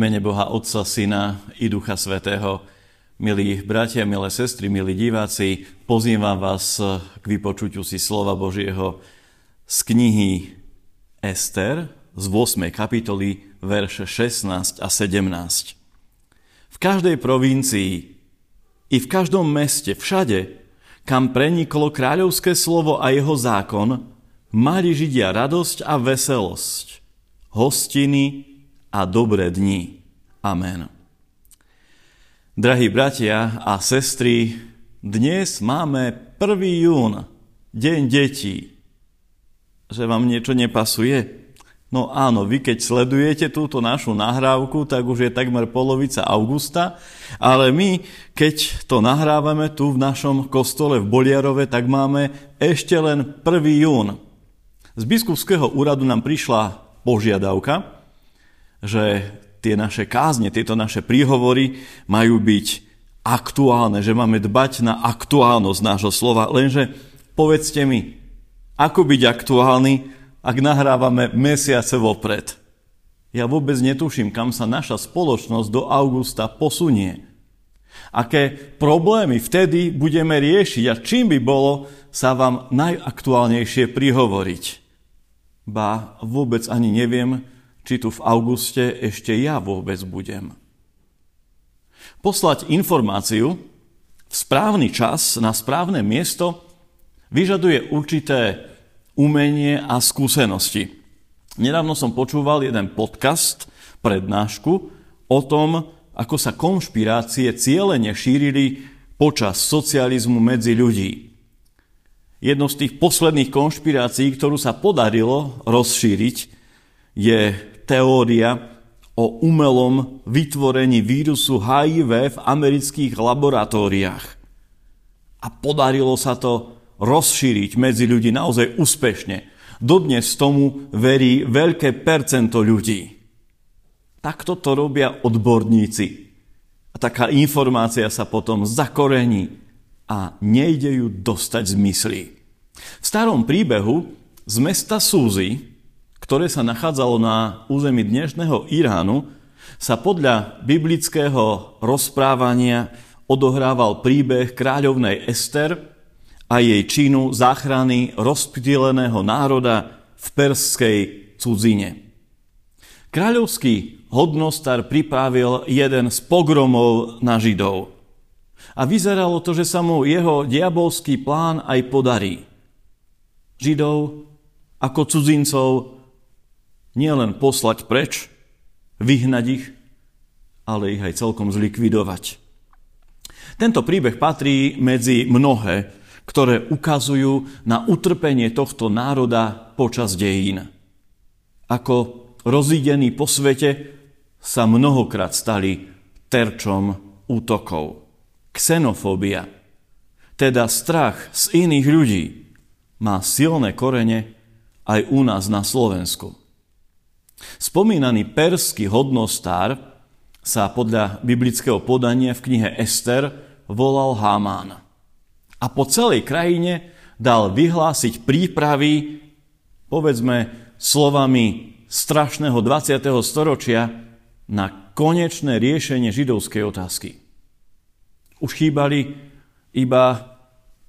Mene Boha Otca, Syna i Ducha Svetého. Milí bratia, milé sestry, milí diváci, pozývam vás k vypočuťu si slova Božieho z knihy Ester z 8. kapitoly, verše 16 a 17. V každej provincii i v každom meste, všade, kam preniklo kráľovské slovo a jeho zákon, mali Židia radosť a veselosť, hostiny a dobré dni. Amen. Drahí bratia a sestry, dnes máme 1. jún, deň detí. Že vám niečo nepasuje? No áno, vy keď sledujete túto našu nahrávku, tak už je takmer polovica augusta, ale my, keď to nahrávame tu v našom kostole v Boliarove, tak máme ešte len 1. jún. Z biskupského úradu nám prišla požiadavka, že tie naše kázne, tieto naše príhovory majú byť aktuálne, že máme dbať na aktuálnosť nášho slova. Lenže povedzte mi, ako byť aktuálny, ak nahrávame mesiace vopred. Ja vôbec netuším, kam sa naša spoločnosť do augusta posunie. Aké problémy vtedy budeme riešiť a čím by bolo sa vám najaktuálnejšie prihovoriť. Ba vôbec ani neviem, či tu v auguste ešte ja vôbec budem. Poslať informáciu v správny čas na správne miesto vyžaduje určité umenie a skúsenosti. Nedávno som počúval jeden podcast, prednášku, o tom, ako sa konšpirácie cieľene šírili počas socializmu medzi ľudí. Jednou z tých posledných konšpirácií, ktorú sa podarilo rozšíriť, je teória o umelom vytvorení vírusu HIV v amerických laboratóriách. A podarilo sa to rozšíriť medzi ľudí naozaj úspešne. Dodnes tomu verí veľké percento ľudí. Takto to robia odborníci. A taká informácia sa potom zakorení a nejde ju dostať z mysli. V starom príbehu z mesta Súzy ktoré sa nachádzalo na území dnešného Iránu, sa podľa biblického rozprávania odohrával príbeh kráľovnej Ester a jej činu záchrany rozptýleného národa v perskej cudzine. Kráľovský hodnostar pripravil jeden z pogromov na Židov. A vyzeralo to, že sa mu jeho diabolský plán aj podarí. Židov ako cudzincov nielen poslať preč, vyhnať ich, ale ich aj celkom zlikvidovať. Tento príbeh patrí medzi mnohé, ktoré ukazujú na utrpenie tohto národa počas dejín. Ako rozídení po svete sa mnohokrát stali terčom útokov. Xenofóbia, teda strach z iných ľudí, má silné korene aj u nás na Slovensku. Spomínaný perský hodnostár sa podľa biblického podania v knihe Ester volal Hámán. A po celej krajine dal vyhlásiť prípravy, povedzme slovami strašného 20. storočia, na konečné riešenie židovskej otázky. Už chýbali iba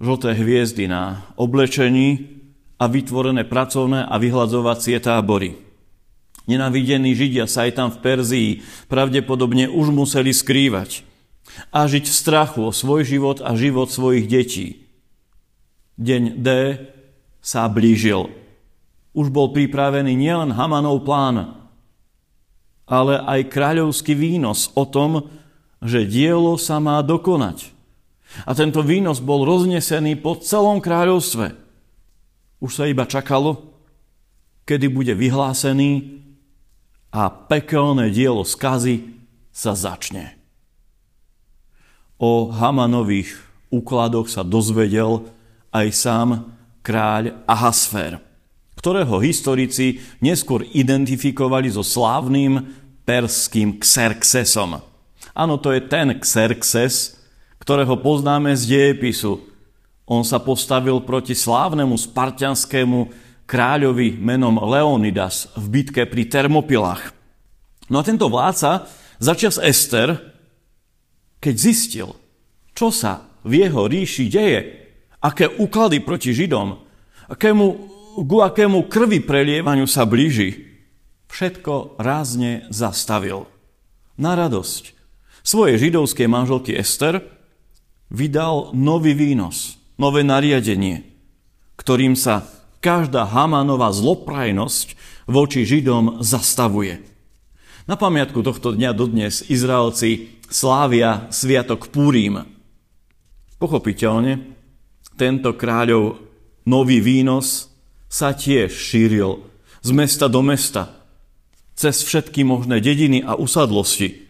žlté hviezdy na oblečení a vytvorené pracovné a vyhľadzovacie tábory. Nenavidení Židia sa aj tam v Perzii pravdepodobne už museli skrývať a žiť v strachu o svoj život a život svojich detí. Deň D sa blížil. Už bol pripravený nielen Hamanov plán, ale aj kráľovský výnos o tom, že dielo sa má dokonať. A tento výnos bol roznesený po celom kráľovstve. Už sa iba čakalo, kedy bude vyhlásený a pekelné dielo skazy sa začne. O Hamanových úkladoch sa dozvedel aj sám kráľ Ahasfer, ktorého historici neskôr identifikovali so slávnym perským Xerxesom. Áno, to je ten Xerxes, ktorého poznáme z dejepisu. On sa postavil proti slávnemu spartianskému kráľovi menom Leonidas v bitke pri Termopilách. No a tento vládca začas Ester, keď zistil, čo sa v jeho ríši deje, aké úklady proti Židom, akému, ku akému krvi prelievaniu sa blíži, všetko rázne zastavil. Na radosť svojej židovskej manželky Ester vydal nový výnos, nové nariadenie, ktorým sa každá Hamanová zloprajnosť voči Židom zastavuje. Na pamiatku tohto dňa dodnes Izraelci slávia Sviatok Púrim. Pochopiteľne, tento kráľov nový výnos sa tiež šíril z mesta do mesta, cez všetky možné dediny a usadlosti.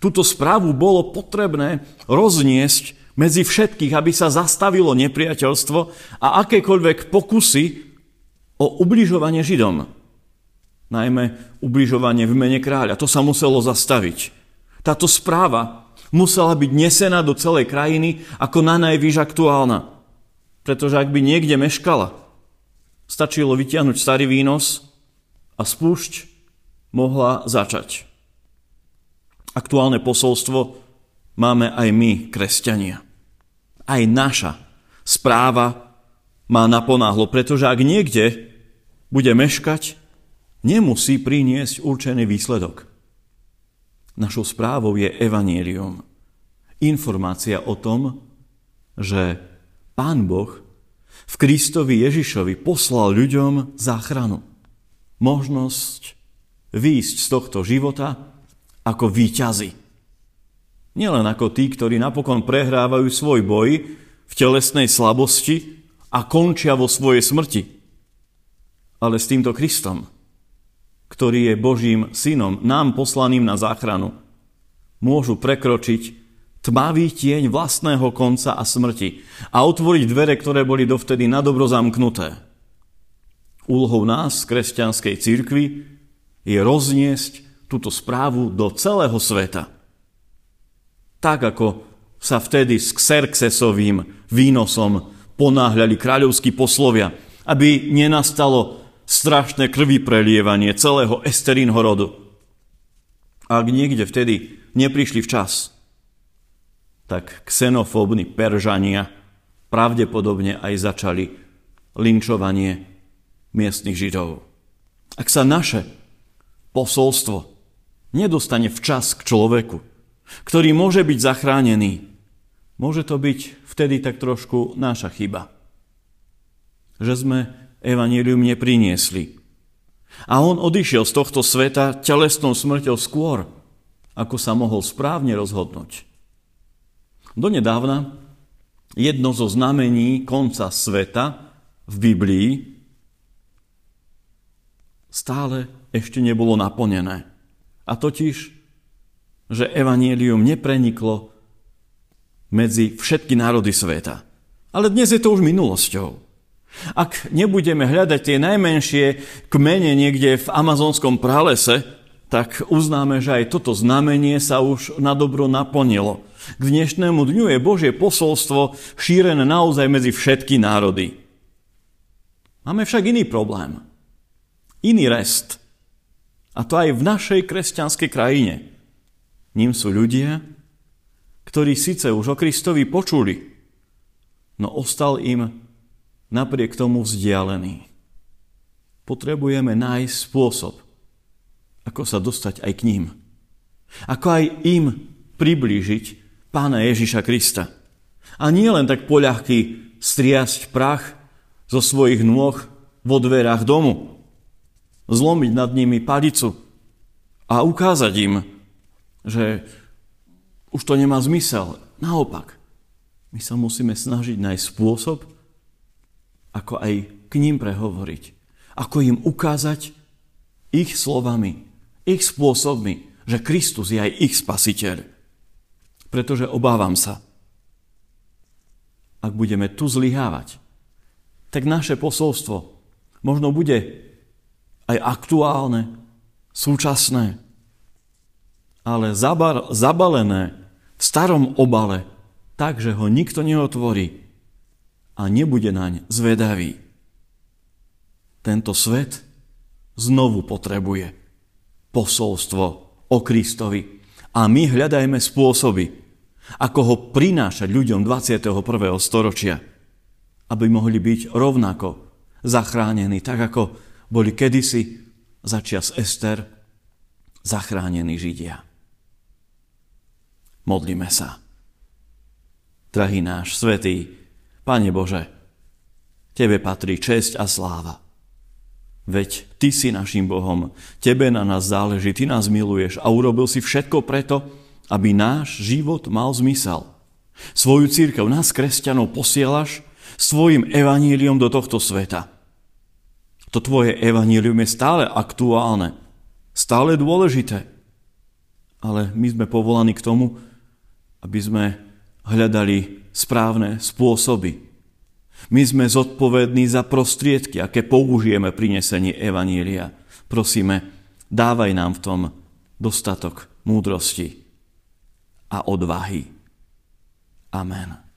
Túto správu bolo potrebné rozniesť medzi všetkých, aby sa zastavilo nepriateľstvo a akékoľvek pokusy o ubližovanie Židom. Najmä ubližovanie v mene kráľa. To sa muselo zastaviť. Táto správa musela byť nesená do celej krajiny ako na najvyš aktuálna. Pretože ak by niekde meškala, stačilo vytiahnuť starý výnos a spúšť mohla začať. Aktuálne posolstvo máme aj my, kresťania. Aj naša správa má naponáhlo, pretože ak niekde bude meškať, nemusí priniesť určený výsledok. Našou správou je evanielium. Informácia o tom, že Pán Boh v Kristovi Ježišovi poslal ľuďom záchranu. Možnosť výjsť z tohto života ako výťazi. Nielen ako tí, ktorí napokon prehrávajú svoj boj v telesnej slabosti a končia vo svojej smrti, ale s týmto Kristom, ktorý je Božím synom, nám poslaným na záchranu, môžu prekročiť tmavý tieň vlastného konca a smrti a otvoriť dvere, ktoré boli dovtedy nadobro zamknuté. Úlohou nás, kresťanskej cirkvi, je rozniesť túto správu do celého sveta. Tak ako sa vtedy s Xerxesovým výnosom ponáhľali kráľovskí poslovia, aby nenastalo strašné krvi prelievanie celého Esterínho rodu. Ak niekde vtedy neprišli včas, tak xenofóbni Peržania pravdepodobne aj začali linčovanie miestnych Židov. Ak sa naše posolstvo nedostane včas k človeku, ktorý môže byť zachránený, môže to byť vtedy tak trošku naša chyba. Že sme evanílium nepriniesli. A on odišiel z tohto sveta telesnou smrťou skôr, ako sa mohol správne rozhodnúť. Donedávna jedno zo znamení konca sveta v Biblii stále ešte nebolo naplnené. A totiž, že evanielium nepreniklo medzi všetky národy sveta. Ale dnes je to už minulosťou. Ak nebudeme hľadať tie najmenšie kmene niekde v amazonskom pralese, tak uznáme, že aj toto znamenie sa už na dobro naplnilo. K dnešnému dňu je Božie posolstvo šírené naozaj medzi všetky národy. Máme však iný problém. Iný rest. A to aj v našej kresťanskej krajine. Ním sú ľudia, ktorí síce už o Kristovi počuli, no ostal im napriek tomu vzdialený. Potrebujeme nájsť spôsob, ako sa dostať aj k ním. Ako aj im priblížiť Pána Ježiša Krista. A nie len tak poľahky striasť prach zo svojich nôh vo dverách domu, zlomiť nad nimi palicu a ukázať im, že už to nemá zmysel. Naopak, my sa musíme snažiť nájsť spôsob, ako aj k ním prehovoriť. Ako im ukázať ich slovami, ich spôsobmi, že Kristus je aj ich spasiteľ. Pretože obávam sa, ak budeme tu zlyhávať, tak naše posolstvo možno bude aj aktuálne, súčasné, ale zabalené v starom obale, tak, že ho nikto neotvorí a nebude naň zvedavý. Tento svet znovu potrebuje posolstvo o Kristovi. A my hľadajme spôsoby, ako ho prinášať ľuďom 21. storočia, aby mohli byť rovnako zachránení, tak ako boli kedysi začias Ester zachránení Židia. Modlíme sa. Drahý náš, svetý, Pane Bože, Tebe patrí česť a sláva. Veď Ty si našim Bohom, Tebe na nás záleží, Ty nás miluješ a urobil si všetko preto, aby náš život mal zmysel. Svoju církev, nás kresťanov posielaš svojim evaníliom do tohto sveta. To tvoje evanílium je stále aktuálne, stále dôležité. Ale my sme povolaní k tomu, aby sme hľadali správne spôsoby. My sme zodpovední za prostriedky, aké použijeme pri nesení Evanília. Prosíme, dávaj nám v tom dostatok múdrosti a odvahy. Amen.